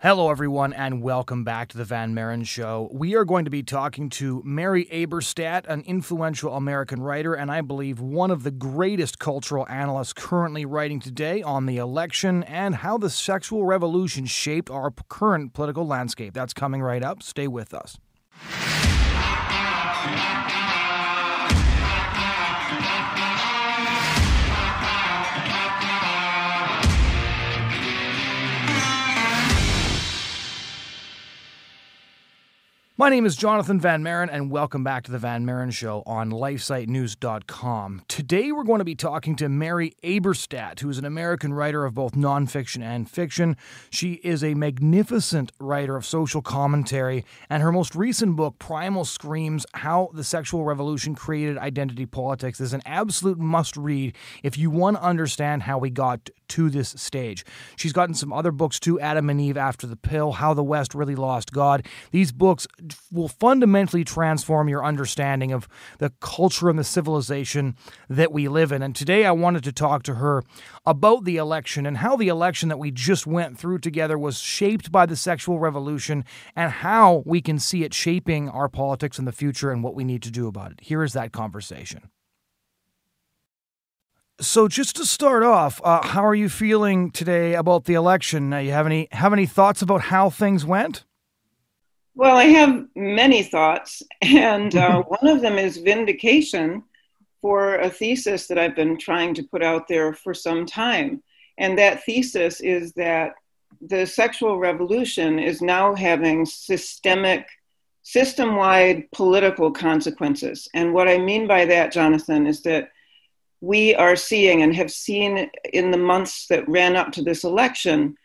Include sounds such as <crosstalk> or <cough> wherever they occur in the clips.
Hello, everyone, and welcome back to the Van Maren Show. We are going to be talking to Mary Eberstadt, an influential American writer, and I believe one of the greatest cultural analysts currently writing today on the election and how the sexual revolution shaped our current political landscape. That's coming right up. Stay with us. My name is Jonathan Van Maren, and welcome back to the Van Maren Show on LifeSiteNews.com. Today, we're going to be talking to Mary Eberstadt, who is an American writer of both nonfiction and fiction. She is a magnificent writer of social commentary, and her most recent book, Primal Screams How the Sexual Revolution Created Identity Politics, is an absolute must read if you want to understand how we got to this stage. She's gotten some other books too Adam and Eve After the Pill, How the West Really Lost God. These books will fundamentally transform your understanding of the culture and the civilization that we live in. And today I wanted to talk to her about the election and how the election that we just went through together was shaped by the sexual revolution and how we can see it shaping our politics in the future and what we need to do about it. Here is that conversation. So, just to start off, uh, how are you feeling today about the election? You have any have any thoughts about how things went? Well, I have many thoughts, and uh, <laughs> one of them is vindication for a thesis that I've been trying to put out there for some time. And that thesis is that the sexual revolution is now having systemic, system wide political consequences. And what I mean by that, Jonathan, is that we are seeing and have seen in the months that ran up to this election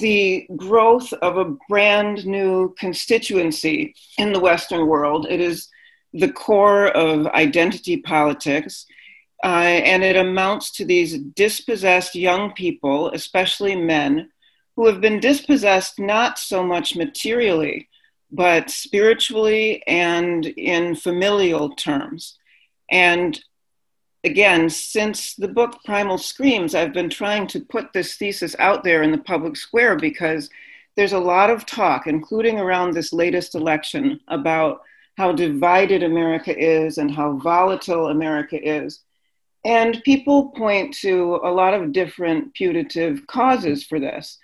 the growth of a brand new constituency in the Western world. It is the core of identity politics. Uh, and it amounts to these dispossessed young people, especially men, who have been dispossessed not so much materially, but spiritually and in familial terms. And again, since the book Primal Screams, I've been trying to put this thesis out there in the public square because there's a lot of talk, including around this latest election, about how divided America is and how volatile America is. And people point to a lot of different putative causes for this.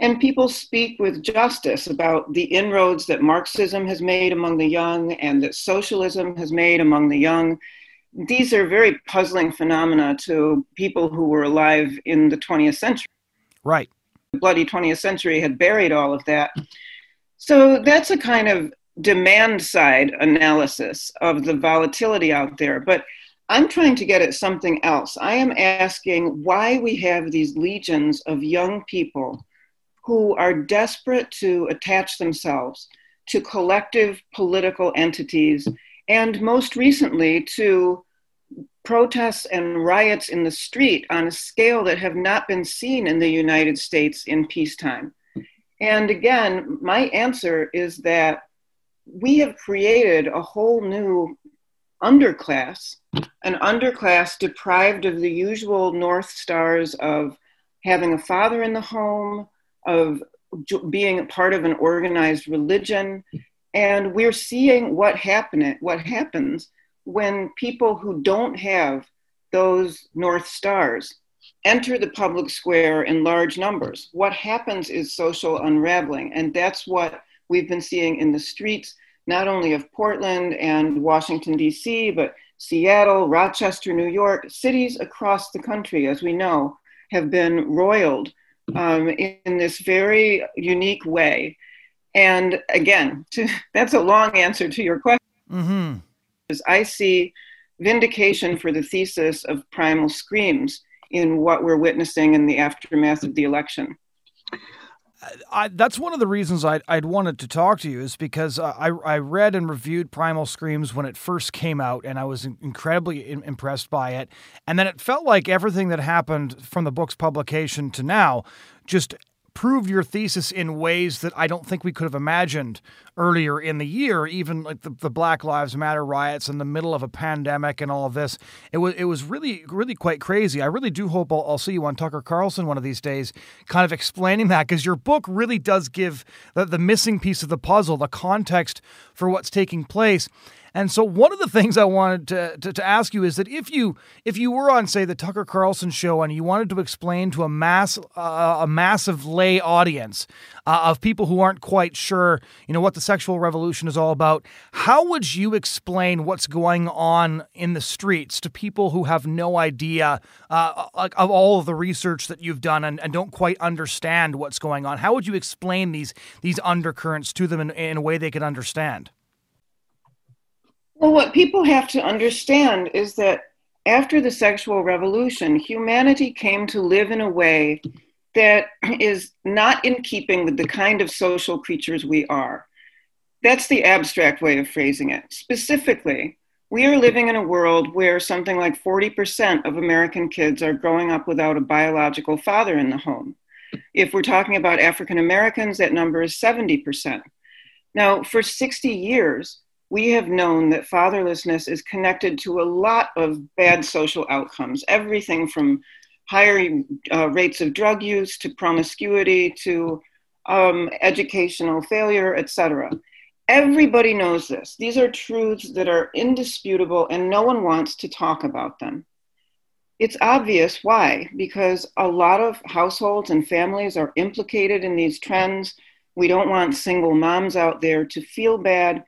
And people speak with justice about the inroads that Marxism has made among the young and that socialism has made among the young these are very puzzling phenomena to people who were alive in the 20th century. Right. The bloody 20th century had buried all of that. So that's a kind of demand side analysis of the volatility out there. But I'm trying to get at something else. I am asking why we have these legions of young people who are desperate to attach themselves to collective political entities and most recently to protests and riots in the street on a scale that have not been seen in the United States in peacetime. And again, my answer is that we have created a whole new underclass, an underclass deprived of the usual North Stars of having a father in the home, of being part of an organized religion. And we're seeing what happen, what happens when people who don't have those North Stars enter the public square in large numbers, what happens is social unraveling. And that's what we've been seeing in the streets, not only of Portland and Washington, D.C., but Seattle, Rochester, New York, cities across the country, as we know, have been roiled um, in this very unique way. And again, to, <laughs> that's a long answer to your question. Mm-hmm is I see vindication for the thesis of primal screams in what we're witnessing in the aftermath of the election. I, that's one of the reasons I'd, I'd, wanted to talk to you is because I, I read and reviewed Primal Screams when it first came out, and I was incredibly in, impressed by it. And then it felt like everything that happened from the book's publication to now just proved your thesis in ways that I don't think we could have imagined earlier in the year, even like the, the Black Lives Matter riots in the middle of a pandemic and all of this. It was it was really really quite crazy. I really do hope I'll, I'll see you on Tucker Carlson one of these days, kind of explaining that because your book really does give the, the missing piece of the puzzle, the context for what's taking place. And so one of the things I wanted to, to, to, ask you is that if you if you were on say the Tucker Carlson show and you wanted to explain to a mass uh, a massive lay audience uh, of people who aren't quite sure you know what the sexual revolution is all about, how would you explain what's going on in the streets to people who have no idea uh, of all of the research that you've done and, and, don't quite understand what's going on? How would you explain these these undercurrents to them in, in a way they could understand? Well, what people have to understand is that after the sexual revolution, humanity came to live in a way that is not in keeping with the kind of social creatures we are. That's the abstract way of phrasing it. Specifically, we are living in a world where something like 40% of American kids are growing up without a biological father in the home. If we're talking about African Americans, that number is 70%. Now, for 60 years, we have known that fatherlessness is connected to a lot of bad social outcomes, everything from higher uh, rates of drug use to promiscuity to um, educational failure, etc. Everybody knows this. These are truths that are indisputable and no one wants to talk about them. It's obvious why, because a lot of households and families are implicated in these trends. We don't want single moms out there to feel bad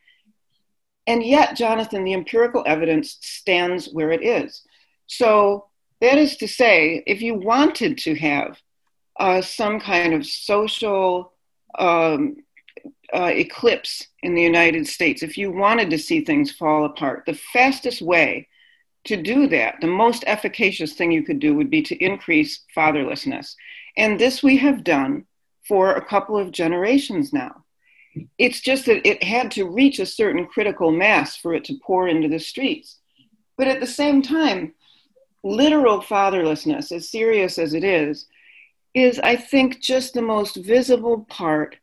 and yet, Jonathan, the empirical evidence stands where it is. So, that is to say, if you wanted to have uh, some kind of social um, uh, eclipse in the United States, if you wanted to see things fall apart, the fastest way to do that, the most efficacious thing you could do would be to increase fatherlessness. And this we have done for a couple of generations now. It's just that it had to reach a certain critical mass for it to pour into the streets. But at the same time, literal fatherlessness, as serious as it is, is, I think, just the most visible part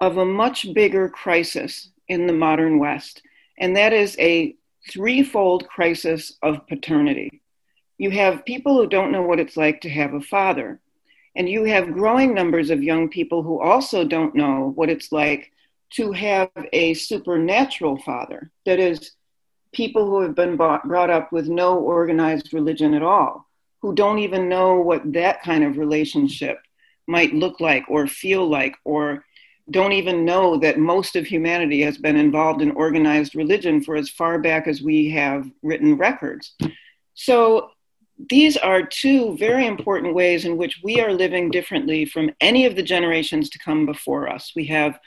of a much bigger crisis in the modern West. And that is a threefold crisis of paternity. You have people who don't know what it's like to have a father, and you have growing numbers of young people who also don't know what it's like to have a supernatural father, that is, people who have been brought up with no organized religion at all, who don't even know what that kind of relationship might look like or feel like, or don't even know that most of humanity has been involved in organized religion for as far back as we have written records. So these are two very important ways in which we are living differently from any of the generations to come before us. We have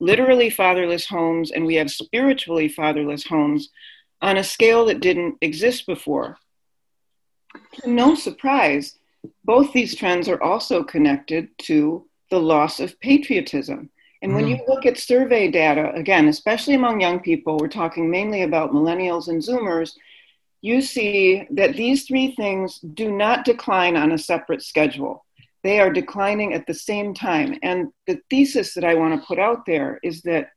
literally fatherless homes and we have spiritually fatherless homes on a scale that didn't exist before. No surprise, both these trends are also connected to the loss of patriotism. And when you mm-hmm. look at survey data, again, especially among young people, we're talking mainly about millennials and Zoomers, you see that these three things do not decline on a separate schedule they are declining at the same time. And the thesis that I want to put out there is that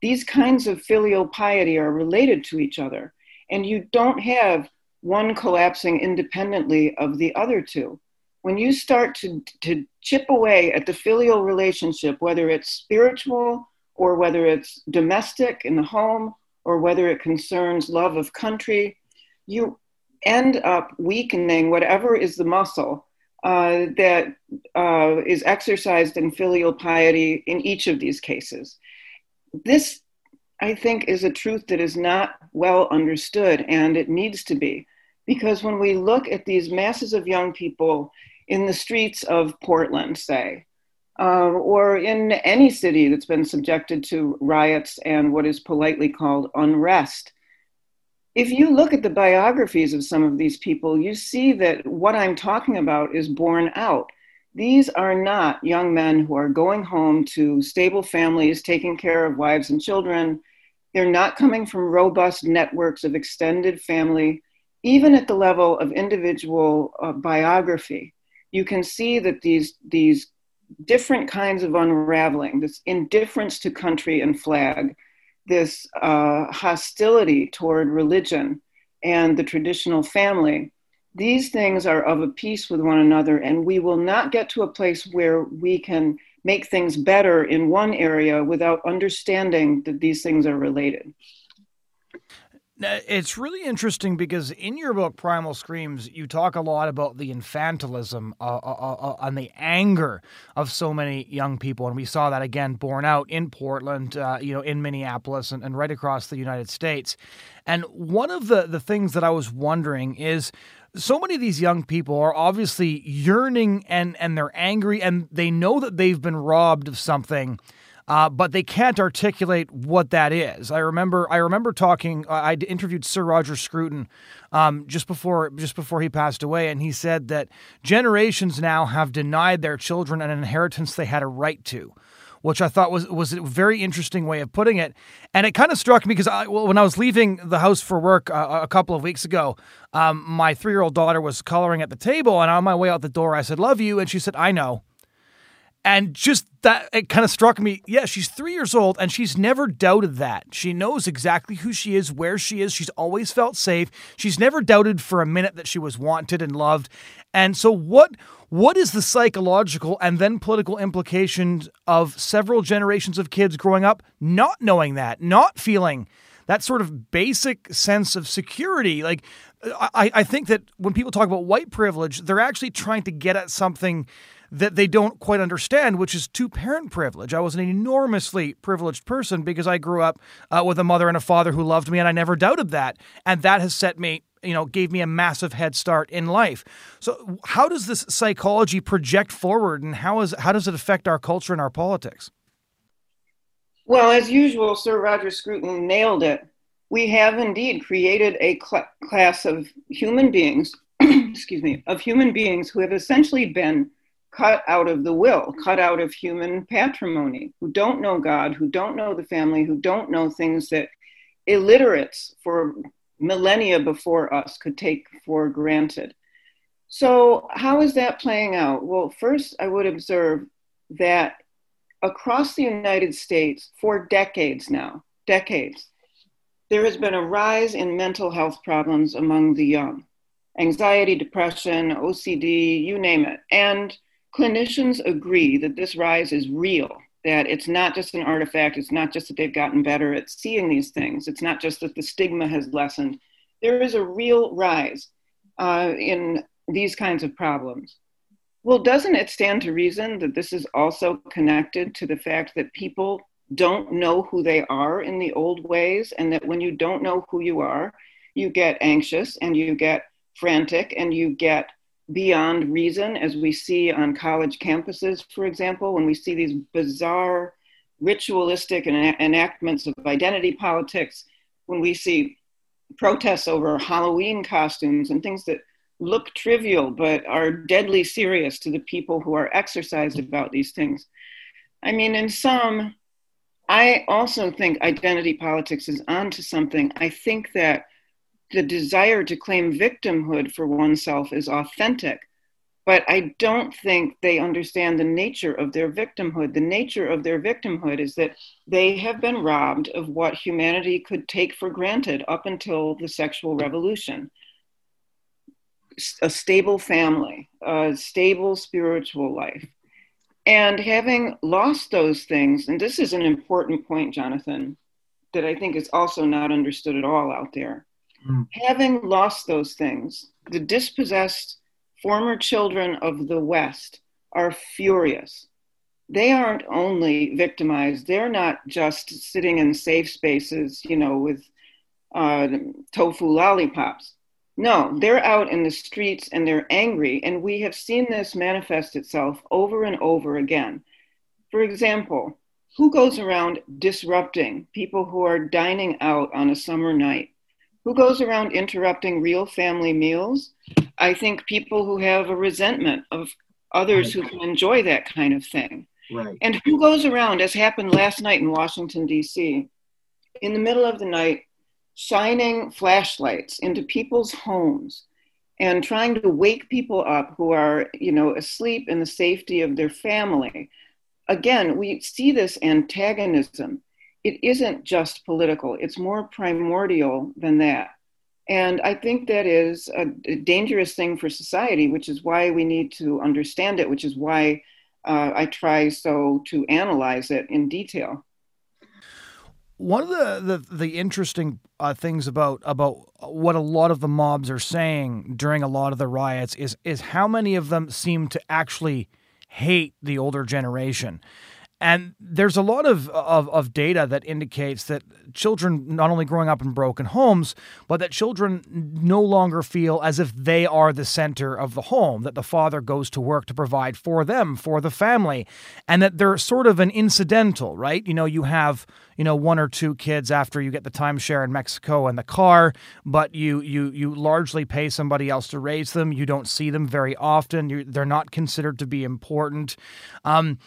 these kinds of filial piety are related to each other, and you don't have one collapsing independently of the other two. When you start to, to chip away at the filial relationship, whether it's spiritual or whether it's domestic in the home or whether it concerns love of country, you end up weakening whatever is the muscle uh, that uh, is exercised in filial piety in each of these cases. This, I think, is a truth that is not well understood, and it needs to be. Because when we look at these masses of young people in the streets of Portland, say, uh, or in any city that's been subjected to riots and what is politely called unrest, if you look at the biographies of some of these people, you see that what I'm talking about is borne out. These are not young men who are going home to stable families, taking care of wives and children. They're not coming from robust networks of extended family, even at the level of individual uh, biography. You can see that these, these different kinds of unraveling, this indifference to country and flag, this uh, hostility toward religion and the traditional family, these things are of a piece with one another, and we will not get to a place where we can make things better in one area without understanding that these things are related. It's really interesting because in your book, Primal Screams, you talk a lot about the infantilism uh, uh, uh, uh, and the anger of so many young people. And we saw that again borne out in Portland, uh, you know, in Minneapolis, and, and right across the United States. And one of the, the things that I was wondering is so many of these young people are obviously yearning and, and they're angry and they know that they've been robbed of something uh, but they can't articulate what that is. I remember I remember talking. I interviewed Sir Roger Scruton um, just before just before he passed away, and he said that generations now have denied their children an inheritance they had a right to which I thought was was a very interesting way of putting it. And it kind of struck me because I, when I was leaving the house for work uh, a couple of weeks ago, um, my three year old daughter was coloring at the table, and on my way out the door, I said, "Love you," and she said, "I know." And just that, it kind of struck me. Yeah, she's three years old and she's never doubted that. She knows exactly who she is, where she is. She's always felt safe. She's never doubted for a minute that she was wanted and loved. And so, what what is the psychological and then political implications of several generations of kids growing up not knowing that, not feeling that sort of basic sense of security? Like, I, I think that when people talk about white privilege, they're actually trying to get at something that they don't quite understand, which is two parent privilege. I was an enormously privileged person because I grew up uh, with a mother and a father who loved me, and I never doubted that. And that has set me, you know, gave me a massive head start in life. So, how does this psychology project forward, and how is how does it affect our culture and our politics? Well, as usual, Sir Roger Scruton nailed it. We have indeed created a cl- class of human beings, <clears throat> excuse me, of human beings who have essentially been cut out of the will, cut out of human patrimony, who don't know God, who don't know the family, who don't know things that illiterates for millennia before us could take for granted. So, how is that playing out? Well, first, I would observe that across the United States for decades now, decades, there has been a rise in mental health problems among the young anxiety, depression, OCD, you name it. And clinicians agree that this rise is real, that it's not just an artifact, it's not just that they've gotten better at seeing these things, it's not just that the stigma has lessened. There is a real rise uh, in these kinds of problems. Well, doesn't it stand to reason that this is also connected to the fact that people don't know who they are in the old ways, and that when you don't know who you are, you get anxious and you get frantic and you get beyond reason, as we see on college campuses, for example, when we see these bizarre ritualistic enactments of identity politics, when we see protests over Halloween costumes and things that look trivial but are deadly serious to the people who are exercised about these things. I mean, in some, I also think identity politics is onto something. I think that the desire to claim victimhood for oneself is authentic. But I don't think they understand the nature of their victimhood. The nature of their victimhood is that they have been robbed of what humanity could take for granted up until the sexual revolution a stable family, a stable spiritual life. And having lost those things, and this is an important point, Jonathan, that I think is also not understood at all out there. Mm. Having lost those things, the dispossessed former children of the West are furious. They aren't only victimized, they're not just sitting in safe spaces, you know, with uh, tofu lollipops. No, they're out in the streets and they're angry, and we have seen this manifest itself over and over again. For example, who goes around disrupting people who are dining out on a summer night? Who goes around interrupting real family meals? I think people who have a resentment of others who can enjoy that kind of thing. Right. And who goes around, as happened last night in Washington, D.C., in the middle of the night, shining flashlights into people's homes and trying to wake people up who are, you know, asleep in the safety of their family. Again, we see this antagonism. It isn't just political, it's more primordial than that. And I think that is a, dangerous thing for society, which is why we need to understand it, which is why uh, I try so to analyze it in detail. One of the the, the interesting uh, things about about what a lot of the mobs are saying during a lot of the riots is is how many of them seem to actually hate the older generation. And there's a lot of, of, of, data that indicates that children, not only growing up in broken homes, but that children no longer feel as if they are the center of the home, that the father goes to work to provide for them, for the family, and that they're sort of an incidental, right? You know, you have, you know, one or two kids after you get the timeshare in Mexico and the car, but you you you largely pay somebody else to raise them. You don't see them very often. You, they're not considered to be important. Um,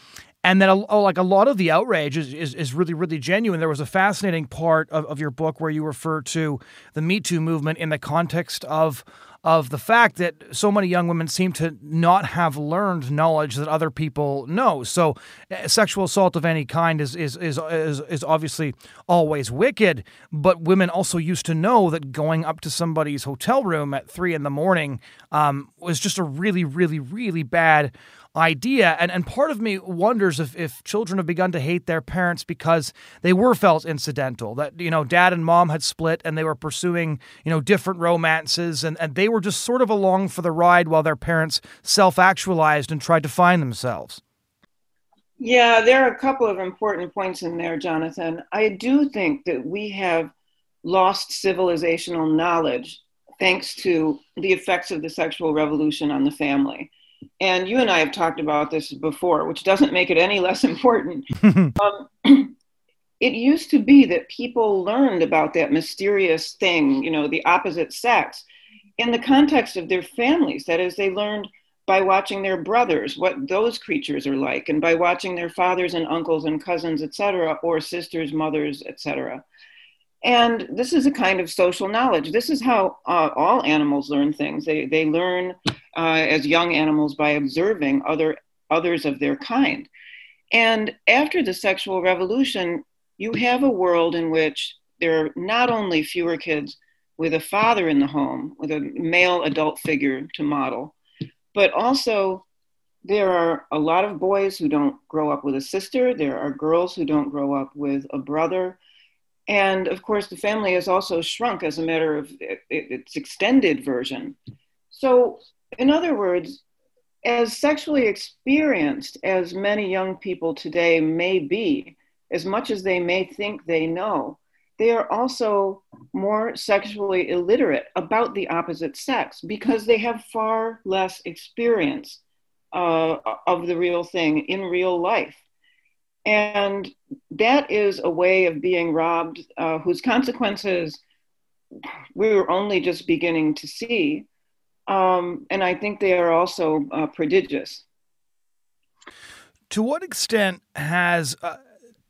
and then oh, like a lot of the outrage is, is, is, really really genuine there was a fascinating part of, of your book where you refer to the me too movement in the context of of the fact that so many young women seem to not have learned knowledge that other people know. So, uh, sexual assault of any kind is, is is is is obviously always wicked. But women also used to know that going up to somebody's hotel room at three in the morning um, was just a really, really, really bad idea. And, and part of me wonders if, if children have begun to hate their parents because they were felt incidental, that, you know, dad and mom had split and they were pursuing, you know, different romances and, and they were just sort of along for the ride while their parents self actualized and tried to find themselves. Yeah, there are a couple of important points in there, Jonathan. I do think that we have lost civilizational knowledge thanks to the effects of the sexual revolution on the family and you and I have talked about this before, which doesn't make it any less important. <laughs> um, <clears throat> it used to be that people learned about that mysterious thing, you know, the opposite sex, in the context of their families. That is, they learned by watching their brothers what those creatures are like, and by watching their fathers and uncles and cousins, etc., or sisters, mothers, etc. And this is a kind of social knowledge. This is how uh, all animals learn things. They, they learn uh, as young animals by observing other, others of their kind. And after the sexual revolution, you have a world in which there are not only fewer kids with a father in the home, with a male adult figure to model, but also there are a lot of boys who don't grow up with a sister. There are girls who don't grow up with a brother. And of course, the family has also shrunk as a matter of its extended version. So, in other words, as sexually experienced as many young people today may be, as much as they may think they know, they are also more sexually illiterate about the opposite sex because they have far less experience uh, of the real thing in real life. And that is a way of being robbed uh, whose consequences we were only just beginning to see. Um, and I think they are also uh, prodigious. To what extent has uh,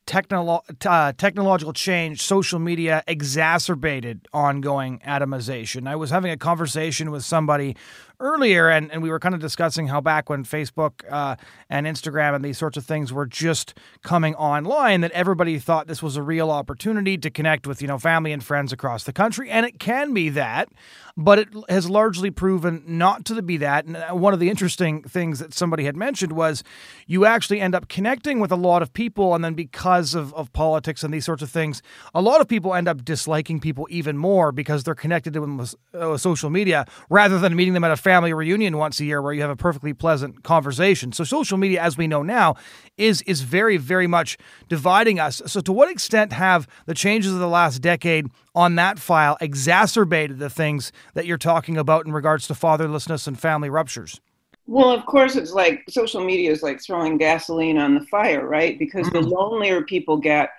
technolo- uh, technological change, social media exacerbated ongoing atomization? I was having a conversation with somebody earlier, and, and we were kind of discussing how back when Facebook uh, and Instagram and these sorts of things were just coming online, that everybody thought this was a real opportunity to connect with you know family and friends across the country, and it can be that, but it has largely proven not to be that. And uh, one of the interesting things that somebody had mentioned was you actually end up connecting with a lot of people, and then because of, of politics and these sorts of things, a lot of people end up disliking people even more because they're connected to them with uh, social media rather than meeting them at a family reunion once a year where you have a perfectly pleasant conversation. So social media, as we know now, is is very very much dividing us. So to what extent have the changes of the last decade on that file exacerbated the things that you're talking about in regards to fatherlessness and family ruptures? Well, of course, it's like social media is like throwing gasoline on the fire, right? Because mm-hmm. the lonelier people get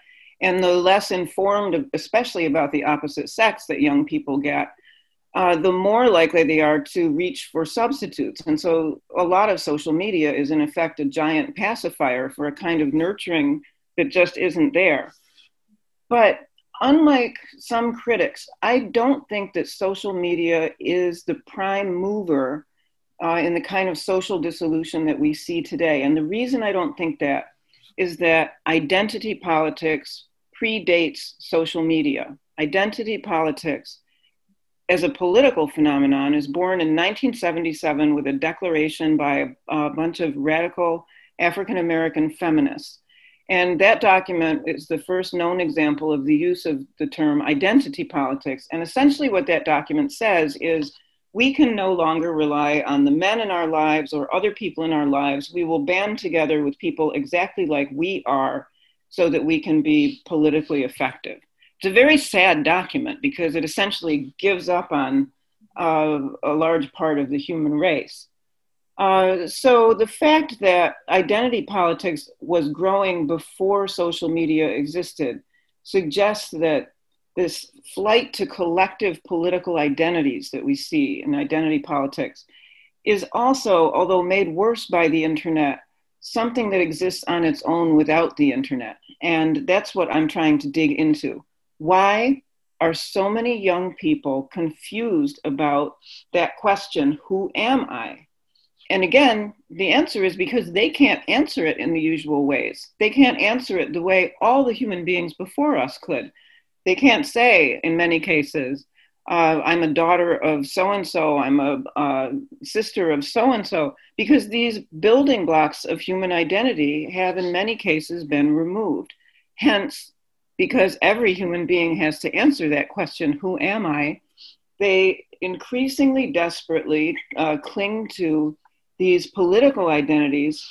and the less informed, especially about the opposite sex, that young people get, uh, the more likely they are to reach for substitutes. And so a lot of social media is, in effect, a giant pacifier for a kind of nurturing that just isn't there. But unlike some critics, I don't think that social media is the prime mover uh, in the kind of social dissolution that we see today. And the reason I don't think that is that identity politics predates social media. Identity politics as a political phenomenon is born in 1977 with a declaration by a, a bunch of radical African American feminists. And that document is the first known example of the use of the term identity politics. And essentially, what that document says is we can no longer rely on the men in our lives or other people in our lives. We will band together with people exactly like we are so that we can be politically effective. It's a very sad document because it essentially gives up on uh, a large part of the human race. Uh, so the fact that identity politics was growing before social media existed suggests that this flight to collective political identities that we see in identity politics is also, although made worse by the internet, something that exists on its own without the internet. And that's what I'm trying to dig into. Why are so many young people confused about that question, who am I? And again, the answer is because they can't answer it in the usual ways. They can't answer it the way all the human beings before us could. They can't say, in many cases, uh, I'm a daughter of so and so, I'm a uh, sister of so and so, because these building blocks of human identity have, in many cases, been removed. Hence, because every human being has to answer that question, who am I? They increasingly desperately uh, cling to these political identities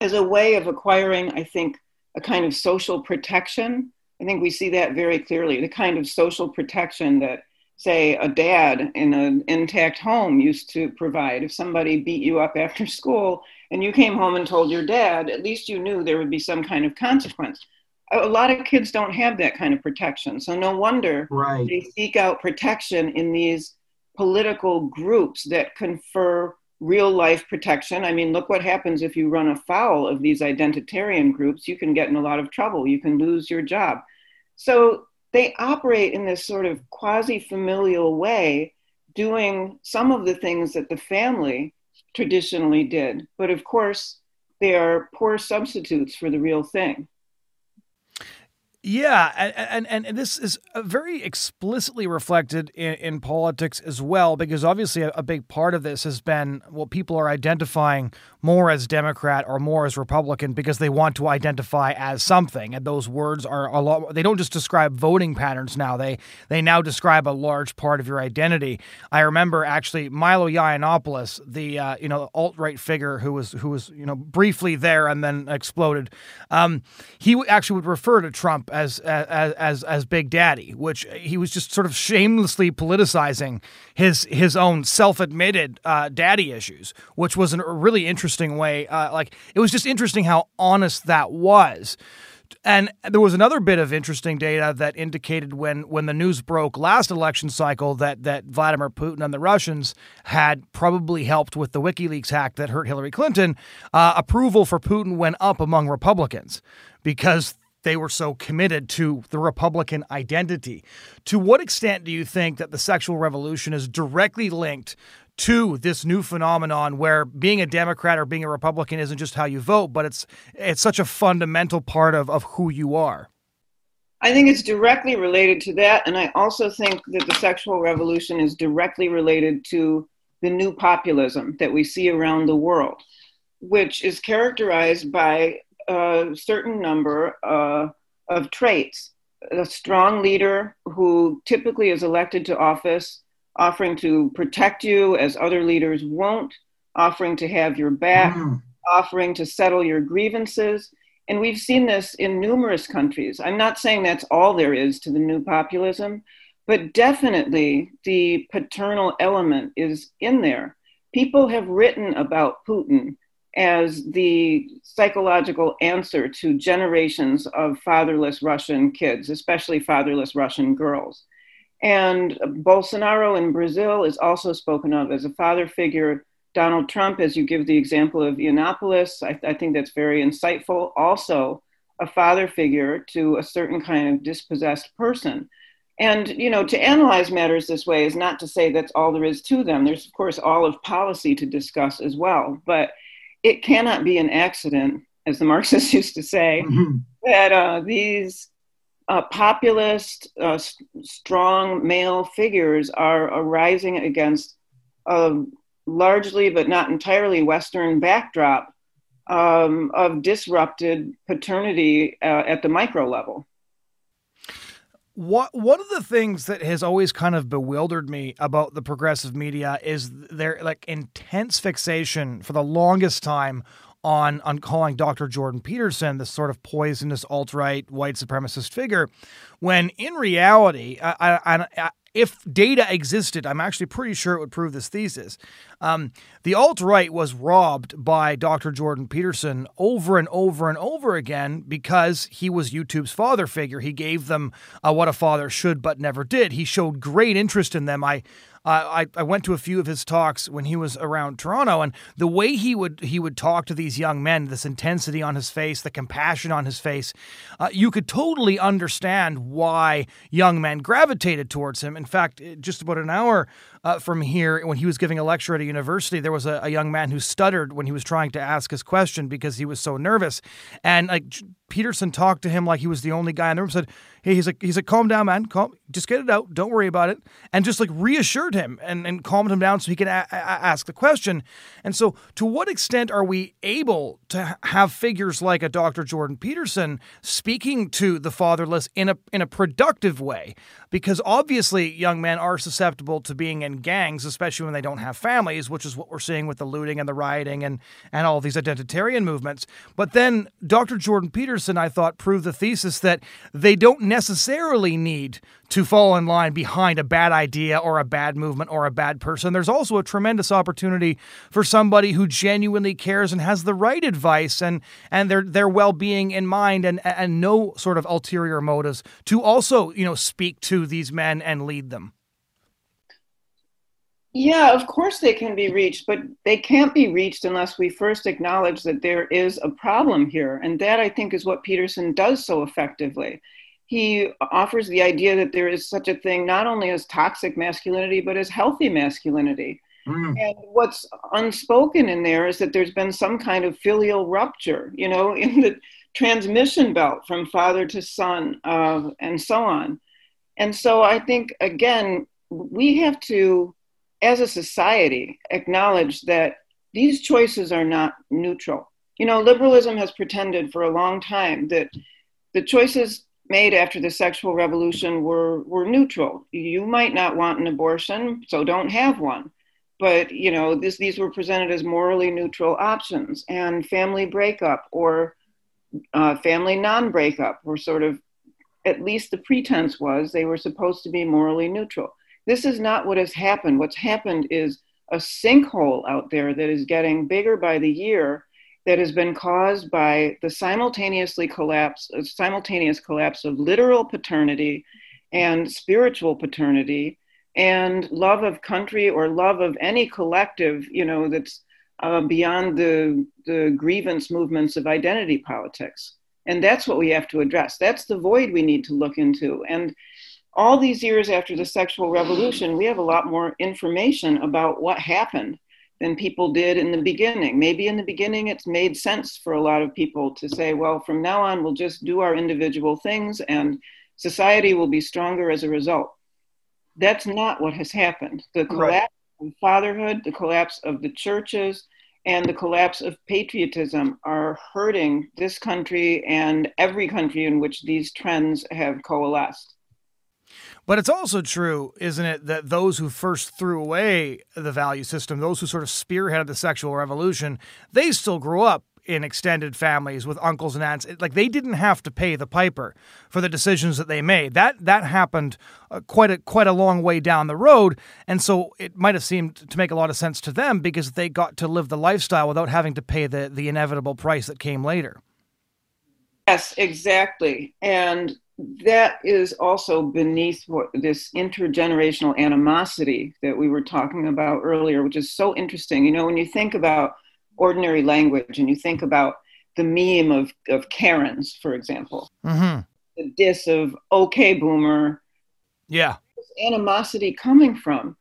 as a way of acquiring, I think, a kind of social protection I think we see that very clearly the kind of social protection that, say, a dad in an intact home used to provide. If somebody beat you up after <laughs> school and you came home and told your dad, at least you knew there would be some kind of consequence. A lot of kids don't have that kind of protection. So, no wonder right. they seek out protection in these political groups that confer real life protection. I mean, look what happens if you run afoul of these identitarian groups. You can get in a lot of trouble, you can lose your job. So they operate in this sort of quasi familial way, doing some of the things that the family traditionally did. But of course, they are poor substitutes for the real thing. Yeah, and, and and this is very explicitly reflected in, in politics as well, because obviously a, a, big part of this has been well, people are identifying more as Democrat or more as Republican because they want to identify as something, and those words are a lot. They don't just describe voting patterns now; they they now describe a large part of your identity. I remember actually Milo Yiannopoulos, the uh, you know alt right figure who was who was you know briefly there and then exploded. Um, he actually would refer to Trump as as as as Big Daddy, which he was just sort of shamelessly politicizing his his own self-admitted uh, daddy issues, which was a really interesting way. Uh, like it was just interesting how honest that was. And there was another bit of interesting data that indicated when, when the news broke last election cycle that, that Vladimir Putin and the Russians had probably helped with the WikiLeaks hack that hurt Hillary Clinton, uh, approval for Putin went up among Republicans because they were so committed to the Republican identity. To what extent do you think that the sexual revolution is directly linked to this new phenomenon where being a Democrat or being a Republican isn't just how you vote, but it's it's such a fundamental part of, of who you are? I think it's directly related to that. And I also think that the sexual revolution is directly related to the new populism that we see around the world, which is characterized by a certain number uh, of traits. A strong leader who typically is elected to office, offering to protect you as other leaders won't, offering to have your back, mm. offering to settle your grievances. And we've seen this in numerous countries. I'm not saying that's all there is to the new populism, but definitely the paternal element is in there. People have written about Putin as the psychological answer to generations of fatherless Russian kids, especially fatherless Russian girls. And Bolsonaro in Brazil is also spoken of as a father figure. Donald Trump, as you give the example of Yiannopoulos, I, I think that's very insightful. Also, a father figure to a certain kind of dispossessed person. And, you know, to analyze matters this way is not to say that's all there is to them. There's, of course, all of policy to discuss as well. But it cannot be an accident, as the <laughs> Marxists used to say, mm-hmm. that uh, these uh, populist, uh, strong male figures are arising against a largely, but not entirely, Western backdrop um, of disrupted paternity uh, at the micro level. What one of the things that has always kind of bewildered me about the progressive media is their like intense fixation for the longest time on on calling Dr. Jordan Peterson this sort of poisonous alt right white supremacist figure, when in reality, I, I, I, if data existed, I'm actually pretty sure it would prove this thesis. Um, the alt right was robbed by Dr. Jordan Peterson over and over and over again because he was YouTube's father figure. He gave them uh, what a father should but never did. He showed great interest in them. I I, I went to a few of his talks when he was around Toronto, and the way he would he would talk to these young men, this intensity on his face, the compassion on his face, uh, you could totally understand why young men gravitated towards him. In fact, just about an hour uh, from here, when he was giving a lecture at a university, there was a, a young man who stuttered when he was trying to ask his question because he was so nervous, and like Peterson talked to him like he was the only guy in the room. Said, "Hey, he's like, he's like, calm down, man. Calm, just get it out. Don't worry about it." And just like reassured him and, and calmed him down so he could a- a- ask the question. And so, to what extent are we able to have figures like a Dr. Jordan Peterson speaking to the fatherless in a in a productive way? Because obviously, young men are susceptible to being in gangs, especially when they don't have families, which is what we're seeing with the looting and the rioting and and all these identitarian movements. But then Dr. Jordan Peterson I thought, proved the thesis that they don't necessarily need to fall in line behind a bad idea or a bad movement or a bad person. There's also a tremendous opportunity for somebody who genuinely cares and has the right advice and and their their well-being in mind and and no sort of ulterior motives to also, you know, speak to these men and lead them. Yeah, of course they can be reached, but they can't be reached unless we first acknowledge that there is a problem here. And that I think is what Peterson does so effectively. He offers the idea that there is such a thing not only as toxic masculinity, but as healthy masculinity. Mm. And what's unspoken in there is that there's been some kind of filial rupture, you know, <laughs> in the transmission belt from father to son, uh, and so on. And so I think, again, we have to as a society, acknowledge that these choices are not neutral. You know, liberalism has pretended for a long time that the choices made after the sexual revolution were, were neutral. You might not want an abortion, so don't have one. But, you know, this, these were presented as morally neutral options, and family breakup or uh, family non breakup were sort of, at least the pretense was, they were supposed to be morally neutral. This is not what has happened. What's happened is a sinkhole out there that is getting bigger by the year that has been caused by the simultaneously collapse, uh, simultaneous collapse of literal paternity and spiritual paternity and love of country or love of any collective, you know, that's uh, beyond the, the grievance movements of identity politics. And that's what we have to address. That's the void we need to look into. And all these years after the sexual revolution, we have a lot more information about what happened than people did in the beginning. Maybe in the beginning, it's made sense for a lot of people to say, well, from now on, we'll just do our individual things and society will be stronger as a result. That's not what has happened. The collapse right. of fatherhood, the collapse of the churches, and the collapse of patriotism are hurting this country and every country in which these trends have coalesced. But it's also true, isn't it, that those who first threw away the value system, those who sort of spearheaded the sexual revolution, they still grew up in extended families with uncles and aunts. Like they didn't have to pay the piper for the decisions that they made. That that happened uh, quite a quite a long way down the road, and so it might have seemed to make a lot of sense to them because they got to live the lifestyle without having to pay the the inevitable price that came later. Yes, exactly. And that is also beneath what this intergenerational animosity that we were talking about earlier, which is so interesting. You know, when you think about ordinary language and you think about the meme of, of Karens, for example. Mm-hmm. The diss of okay boomer. Yeah. Animosity coming from.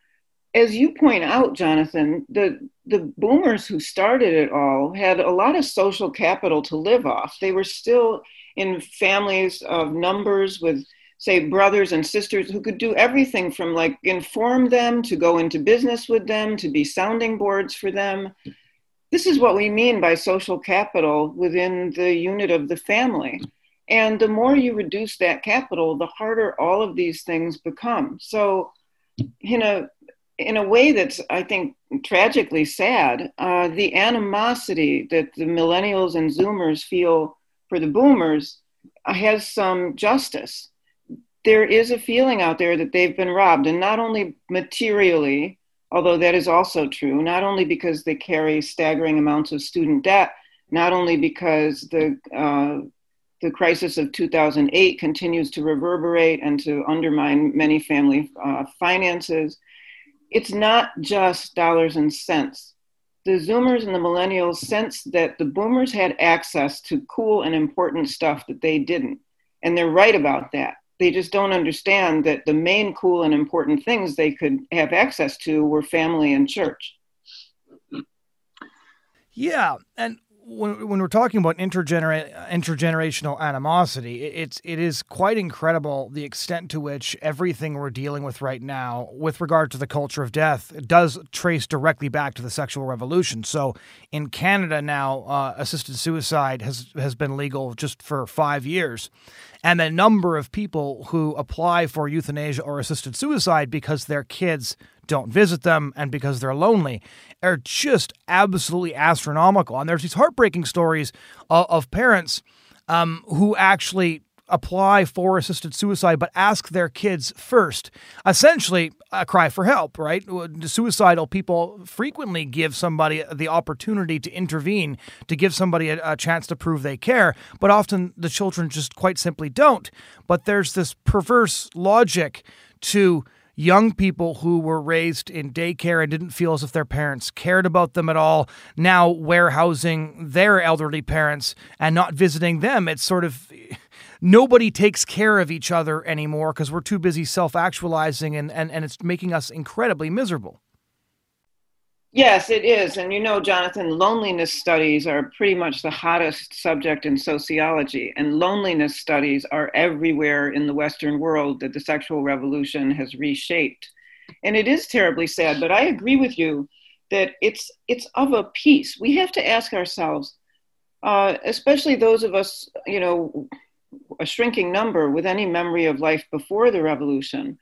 As you point out, Jonathan, the the boomers who started it all had a lot of social capital to live off. They were still in families of numbers with say brothers and sisters who could do everything from like inform them to go into business with them to be sounding boards for them. This is what we mean by social capital within the unit of the family. And the more you reduce that capital the harder all of these things become. So in a in a way that's i think tragically sad uh, the animosity that the millennials and zoomers feel for the boomers has some justice there is a feeling out there that they've been robbed, and not only materially, although that is also true, not only because they carry staggering amounts of student debt, not only because the uh, the crisis of 2008 continues to reverberate and to undermine many family uh, finances. It's not just dollars and cents. The Zoomers and the Millennials sense that the Boomers had access to cool and important stuff that they didn't. And they're right about that they just don't understand that the main cool and important things they could have access to were family and church. Yeah, and when, when we're talking about intergener- intergenerational animosity, it's it is quite incredible the extent to which everything we're dealing with right now, with regard to the culture of death, does trace directly back to the sexual revolution. So, in Canada now, uh, assisted suicide has has been legal just for five years, and the number of people who apply for euthanasia or assisted suicide because their kids don't visit them and because they're lonely are just absolutely astronomical. And there's these heartbreaking stories of, of parents um, who actually apply for assisted suicide but ask their kids first. Essentially, a cry for help, right? Suicidal people frequently give somebody the opportunity to intervene, to give somebody a, a, chance to prove they care, but often the children just quite simply don't. But there's this perverse logic to young people who were raised in daycare and didn't feel as if their parents cared about them at all, now warehousing their elderly parents and not visiting them. It's sort of <sighs> nobody takes care of each other anymore because we're too busy self actualizing and, and, and it's making us incredibly miserable. Yes, it is. And you know, Jonathan, loneliness studies are pretty much the hottest subject in sociology. And loneliness studies are everywhere in the Western world that the sexual revolution has reshaped. And it is terribly sad, but I agree with you that it's it's of a piece. We have to ask ourselves, uh, especially those of us, you know, a shrinking number with any memory of life before the revolution,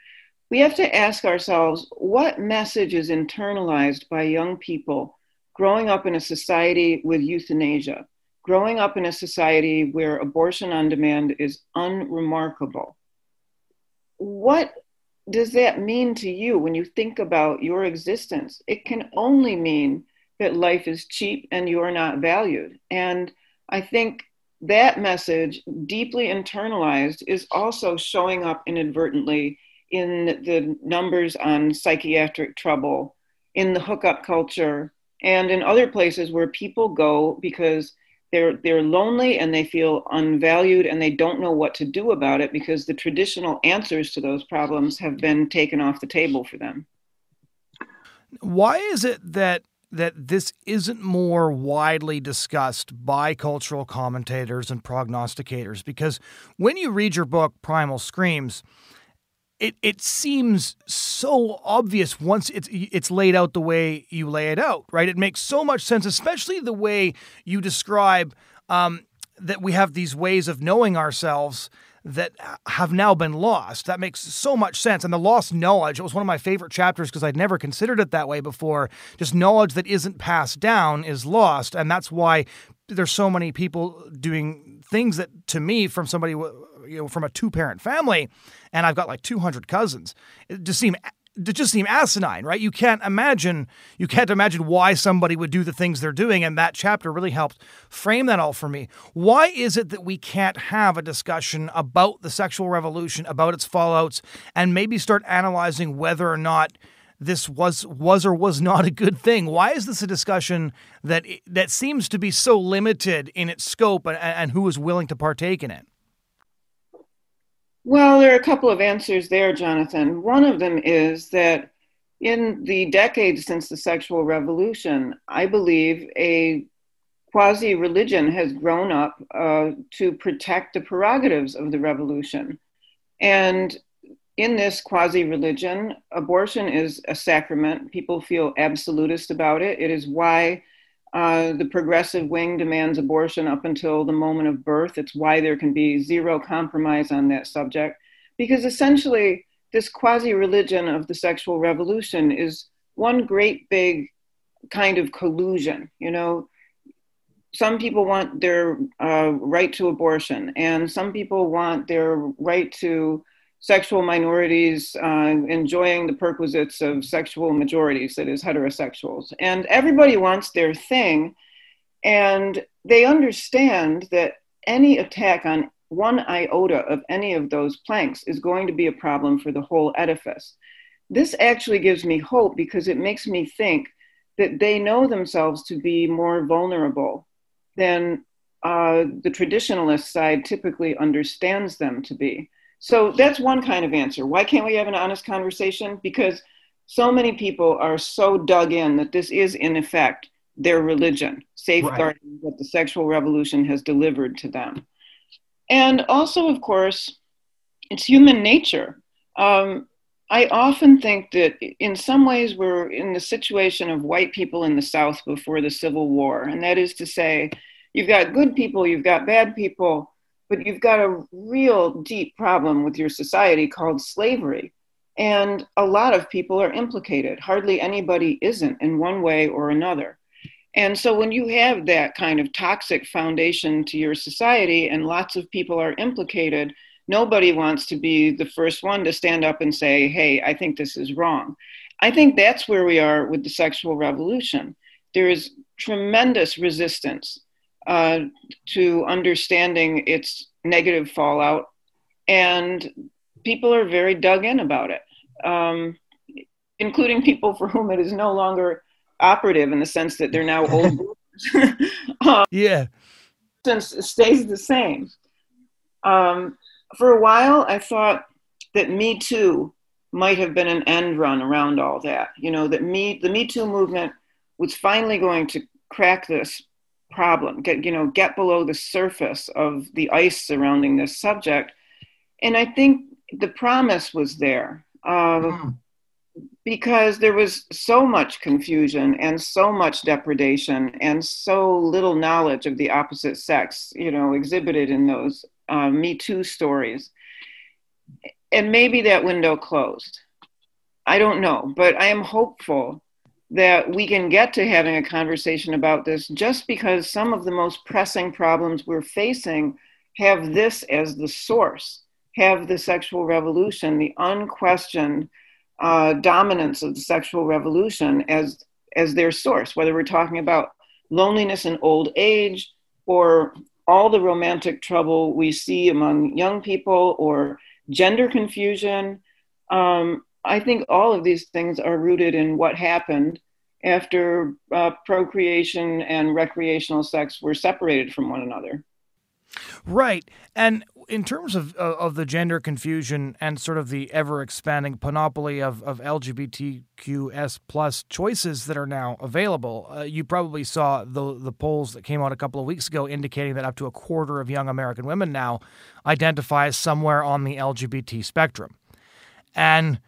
we have to ask ourselves what message is internalized by young people growing up in a society with euthanasia, growing up in a society where abortion on demand is unremarkable. What does that mean to you when you think about your existence? It can only mean that life is cheap and you're not valued. And I think that message, deeply internalized, is also showing up inadvertently in the numbers on psychiatric trouble, in the hookup culture, and in other places where people go because they're they're lonely and they feel unvalued and they don't know what to do about it because the traditional answers to those problems have been taken off the table for them. Why is it that that this isn't more widely discussed by cultural commentators and prognosticators because when you read your book Primal Screams it it seems so obvious once it's it's laid out the way you lay it out right it makes so much sense especially the way you describe um, that we have these ways of knowing ourselves that have now been lost. That makes so much sense. And the lost knowledge, it was one of my favorite chapters because I'd never considered it that way before. Just knowledge that isn't passed down is lost. And that's why there's so many people doing things that to me from somebody you know from a two parent family and I've got like 200 cousins it just seem to just seem asinine, right? You can't imagine you can't imagine why somebody would do the things they're doing, and that chapter really helped frame that all for me. Why is it that we can't have a discussion about the sexual revolution, about its fallouts, and maybe start analyzing whether or not this was was or was not a good thing. Why is this a discussion that that seems to be so limited in its scope and, and who is willing to partake in it? Well, there are a couple of answers there, Jonathan. One of them is that in the decades since the sexual revolution, I believe a quasi religion has grown up uh, to protect the prerogatives of the revolution. And in this quasi religion, abortion is a sacrament. People feel absolutist about it. It is why uh, the progressive wing demands abortion up until the moment of birth. It's why there can be zero compromise on that subject. Because essentially, this quasi religion of the sexual revolution is one great big kind of collusion. You know, some people want their uh, right to abortion, and some people want their right to sexual minorities uh, enjoying the perquisites of sexual majorities, that is, heterosexuals. And everybody wants their thing. And they understand that any attack on one iota of any of those planks is going to be a problem for the whole edifice. This actually gives me hope because it makes me think that they know themselves to be more vulnerable than uh, the traditionalist side typically understands them to be. So that's one kind of answer. Why can't we have an honest conversation? Because so many people are so dug in that this is, in effect, their religion, safeguarding right. what the sexual revolution has delivered to them. And also, of course, it's human nature. Um, I often think that in some ways we're in the situation of white people in the South before the Civil War. And that is to say, you've got good people, you've got bad people, but you've got a real deep problem with your society called slavery. And a lot of people are implicated. Hardly anybody isn't in one way or another. And so when you have that kind of toxic foundation to your society and lots of people are implicated, nobody wants to be the first one to stand up and say, hey, I think this is wrong. I think that's where we are with the sexual revolution. There is tremendous resistance uh, to understanding its negative fallout, and people are very dug in about it, um, including people for whom it is no longer operative in the sense that they're now <laughs> old. <laughs> um, yeah, since it stays the same. Um, for a while, I thought that Me Too might have been an end run around all that. You know, that me the Me Too movement was finally going to crack this problem, get, you know, get below the surface of the ice surrounding this subject. And I think the promise was there um, mm. because there was so much confusion and so much depredation and so little knowledge of the opposite sex, you know, exhibited in those uh, Me Too stories. And maybe that window closed. I don't know, but I am hopeful that we can get to having a conversation about this just because some of the most pressing problems we're facing have this as the source, have the sexual revolution, the unquestioned uh, dominance of the sexual revolution as, as their source, whether we're talking about loneliness and old age or all the romantic trouble we see among young people or gender confusion. Um, I think all of these things are rooted in what happened after uh, procreation and recreational sex were separated from one another. Right. And in terms of uh, of the gender confusion and sort of the ever expanding panoply of, of LGBTQS plus choices that are now available, uh, you probably saw the the polls that came out a couple of weeks ago indicating that up to a quarter of young American women now identify as somewhere on the LGBT spectrum. And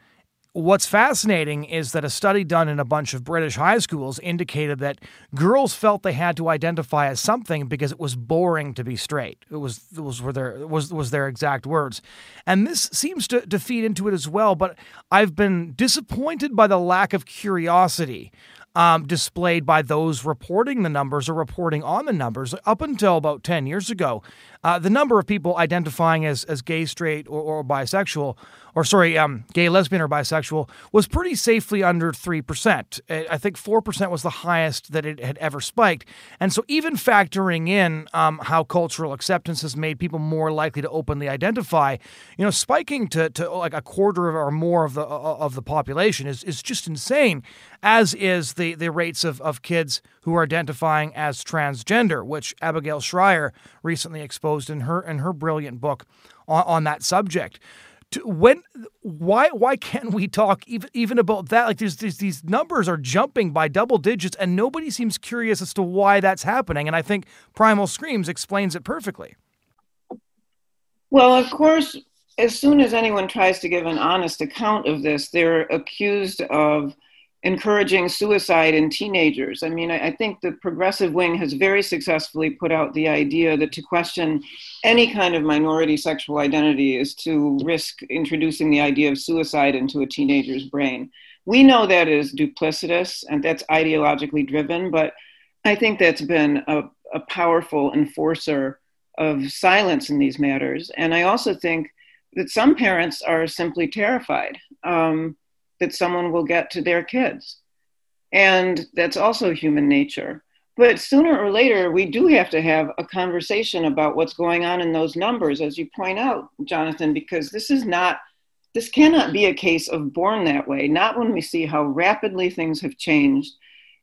What's fascinating is that a study done in a bunch of British high schools indicated that girls felt they had to identify as something because it was boring to be straight. It was was were their was was their exact words, and this seems to, to feed into it as well. But I've been disappointed by the lack of curiosity um, displayed by those reporting the numbers or reporting on the numbers. Up until about 10 years ago, uh, the number of people identifying as, as gay, straight, or, or bisexual, or sorry, um, gay, lesbian, or bisexual, was pretty safely under 3%. I think 4% was the highest that it had ever spiked. And so, even factoring in um, how cultural acceptance has made people more likely to openly identify, you know, spiking to, to like a quarter or more of the of the population is, is just insane, as is the, the rates of, of kids who are identifying as transgender, which Abigail Shrier recently exposed in her in her brilliant book on, on that subject. To, when why why can't we talk even even about that? Like there's, there's these numbers are jumping by double digits, and nobody seems curious as to why that's happening. And I think Primal Screams explains it perfectly. Well, of course, as soon as anyone tries to give an honest account of this, they're accused of encouraging suicide in teenagers. I mean, I, I, think the progressive wing has very successfully put out the idea that to question any kind of minority sexual identity is to risk introducing the idea of suicide into a teenager's brain. We know that is duplicitous and that's ideologically driven, but I think that's been a, a powerful enforcer of silence in these matters. And I also think that some parents are simply terrified. Um, that someone will get to their kids. And that's also human nature. But sooner or later, we do have to have a conversation about what's going on in those numbers, as you point out, Jonathan, because this is not, this cannot be a case of born that way, not when we see how rapidly things have changed.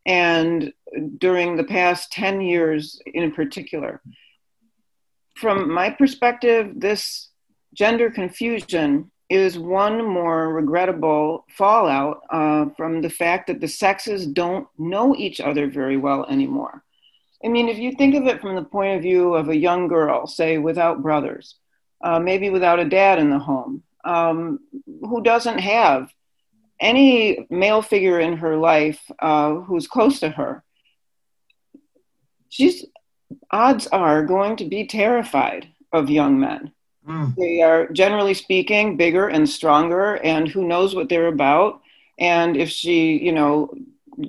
And during the past 10 years in particular. From my perspective, this gender confusion is one more regrettable fallout uh, from the fact that the sexes don't know each other very well anymore. I mean, if you think of it from the point of view of a young girl, say without brothers, uh, maybe without a dad in the home, um, who doesn't have any male figure in her life uh, who's close to her, she's odds are going to be terrified of young men Mm. They are, generally speaking, bigger and stronger, and who knows what they're about. And if she, you know,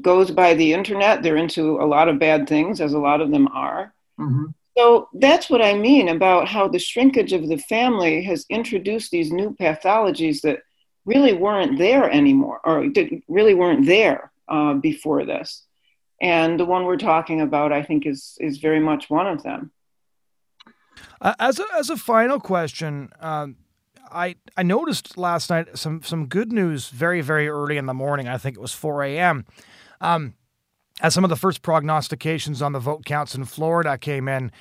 goes by the internet, they're into a lot of bad things, as a lot of them are. Mm-hmm. So that's what I mean about how the shrinkage of the family has introduced these new pathologies that really weren't there anymore, or really weren't there uh, before this. And the one we're talking about, I think, is is very much one of them. Uh, as a as a final question, um, I I noticed last night some some good news very very early in the morning. I think it was 4 a.m. Um, as some of the first prognostications on the vote counts in Florida came in,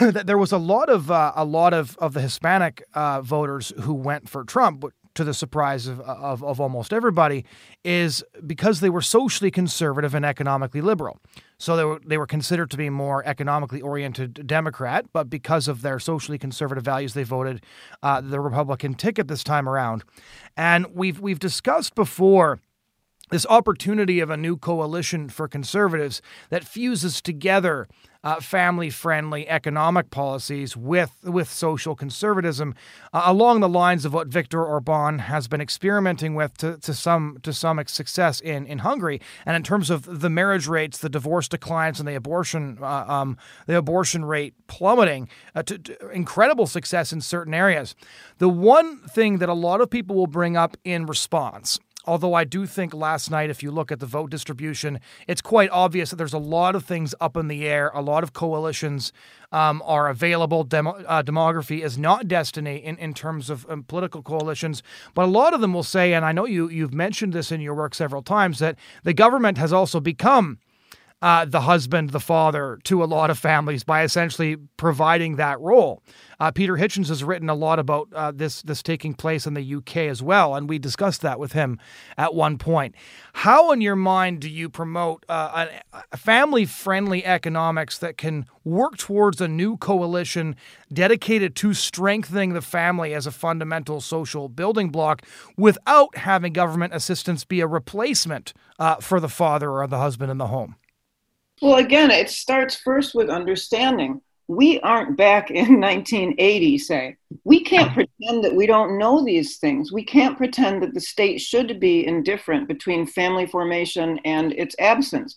that <coughs> there was a lot of uh, a lot of of the Hispanic uh, voters who went for Trump, to the surprise of, of, of almost everybody, is because they were socially conservative and economically liberal. So they were, they were considered to be more economically oriented Democrat, but because of their socially conservative values, they voted uh, the Republican ticket this time around. And we've we've discussed before this opportunity of a new coalition for conservatives that fuses together uh, family-friendly economic policies with with social conservatism, uh, along the lines of what Viktor Orban has been experimenting with to, to some to some success in in Hungary, and in terms of the marriage rates, the divorce declines, and the abortion uh, um, the abortion rate plummeting uh, to, to incredible success in certain areas. The one thing that a lot of people will bring up in response Although I do think last night, if you look at the vote distribution, it's quite obvious that there's a lot of things up in the air. A lot of coalitions um, are available. Demo, uh, demography is not destiny in, in terms of um, political coalitions, but a lot of them will say, and I know you you've mentioned this in your work several times, that the government has also become uh, the husband, the father to a lot of families by essentially providing that role. Uh, Peter Hitchens has written a lot about uh, this this taking place in the UK as well, and we discussed that with him at one point. How, in your mind, do you promote uh, a, a family-friendly economics that can work towards a new coalition dedicated to strengthening the family as a fundamental social building block without having government assistance be a replacement uh, for the father or the husband in the home? Well, again, it starts first with understanding we aren't back in <laughs> 1980, say. We can't pretend that we don't know these things. We can't pretend that the state should be indifferent between family formation and its absence.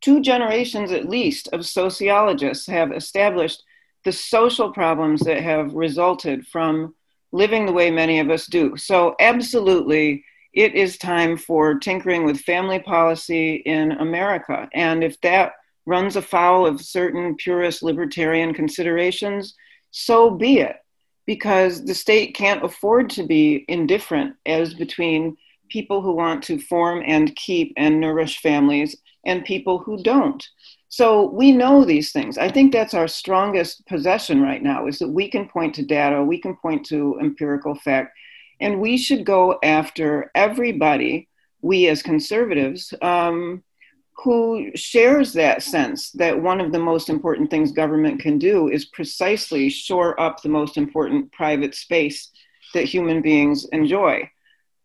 Two generations at least of sociologists have established the social problems that have resulted from living the way many of us do. So, absolutely, it is time for tinkering with family policy in America. And if that runs afoul of certain purist libertarian considerations, so be it, because the state can't afford to be indifferent as between people who want to form and keep and nourish families and people who don't. So we know these things. I think that's our strongest possession right now is that we can point to data, we can point to empirical fact, and we should go after everybody, we as conservatives, um, who shares that sense that one of the most important things government can do is precisely shore up the most important private space that human beings enjoy.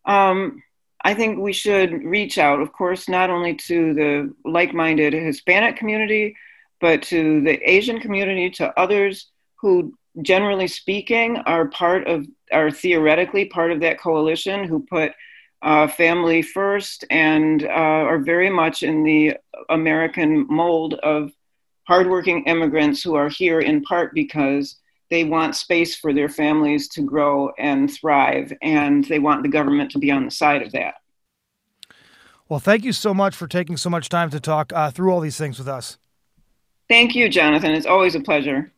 Um, I think we should reach out, of course, not only to the like minded Hispanic community, but to the Asian community, to others who, generally speaking, are part of, are theoretically part of that coalition who put uh, family first and uh, are very much in the American mold of hardworking immigrants who are here in part because they want space for their families to grow and thrive, and they want the government to be on the side of that. Well, thank you so much for taking so much time to talk uh, through all these things with us. Thank you, Jonathan. It's always a pleasure.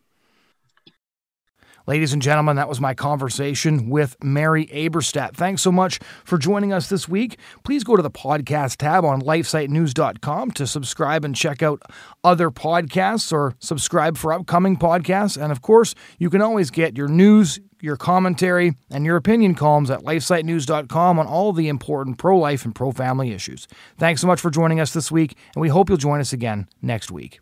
Ladies and gentlemen, that was my conversation with Mary Eberstadt. Thanks so much for joining us this week. Please go to the podcast tab on lifesitenews.com to subscribe and check out other podcasts or subscribe for upcoming podcasts. And of course, you can always get your news, your commentary, and your opinion columns at lifesitenews.com on all the important pro life and pro family issues. Thanks so much for joining us this week, and we hope you'll join us again next week.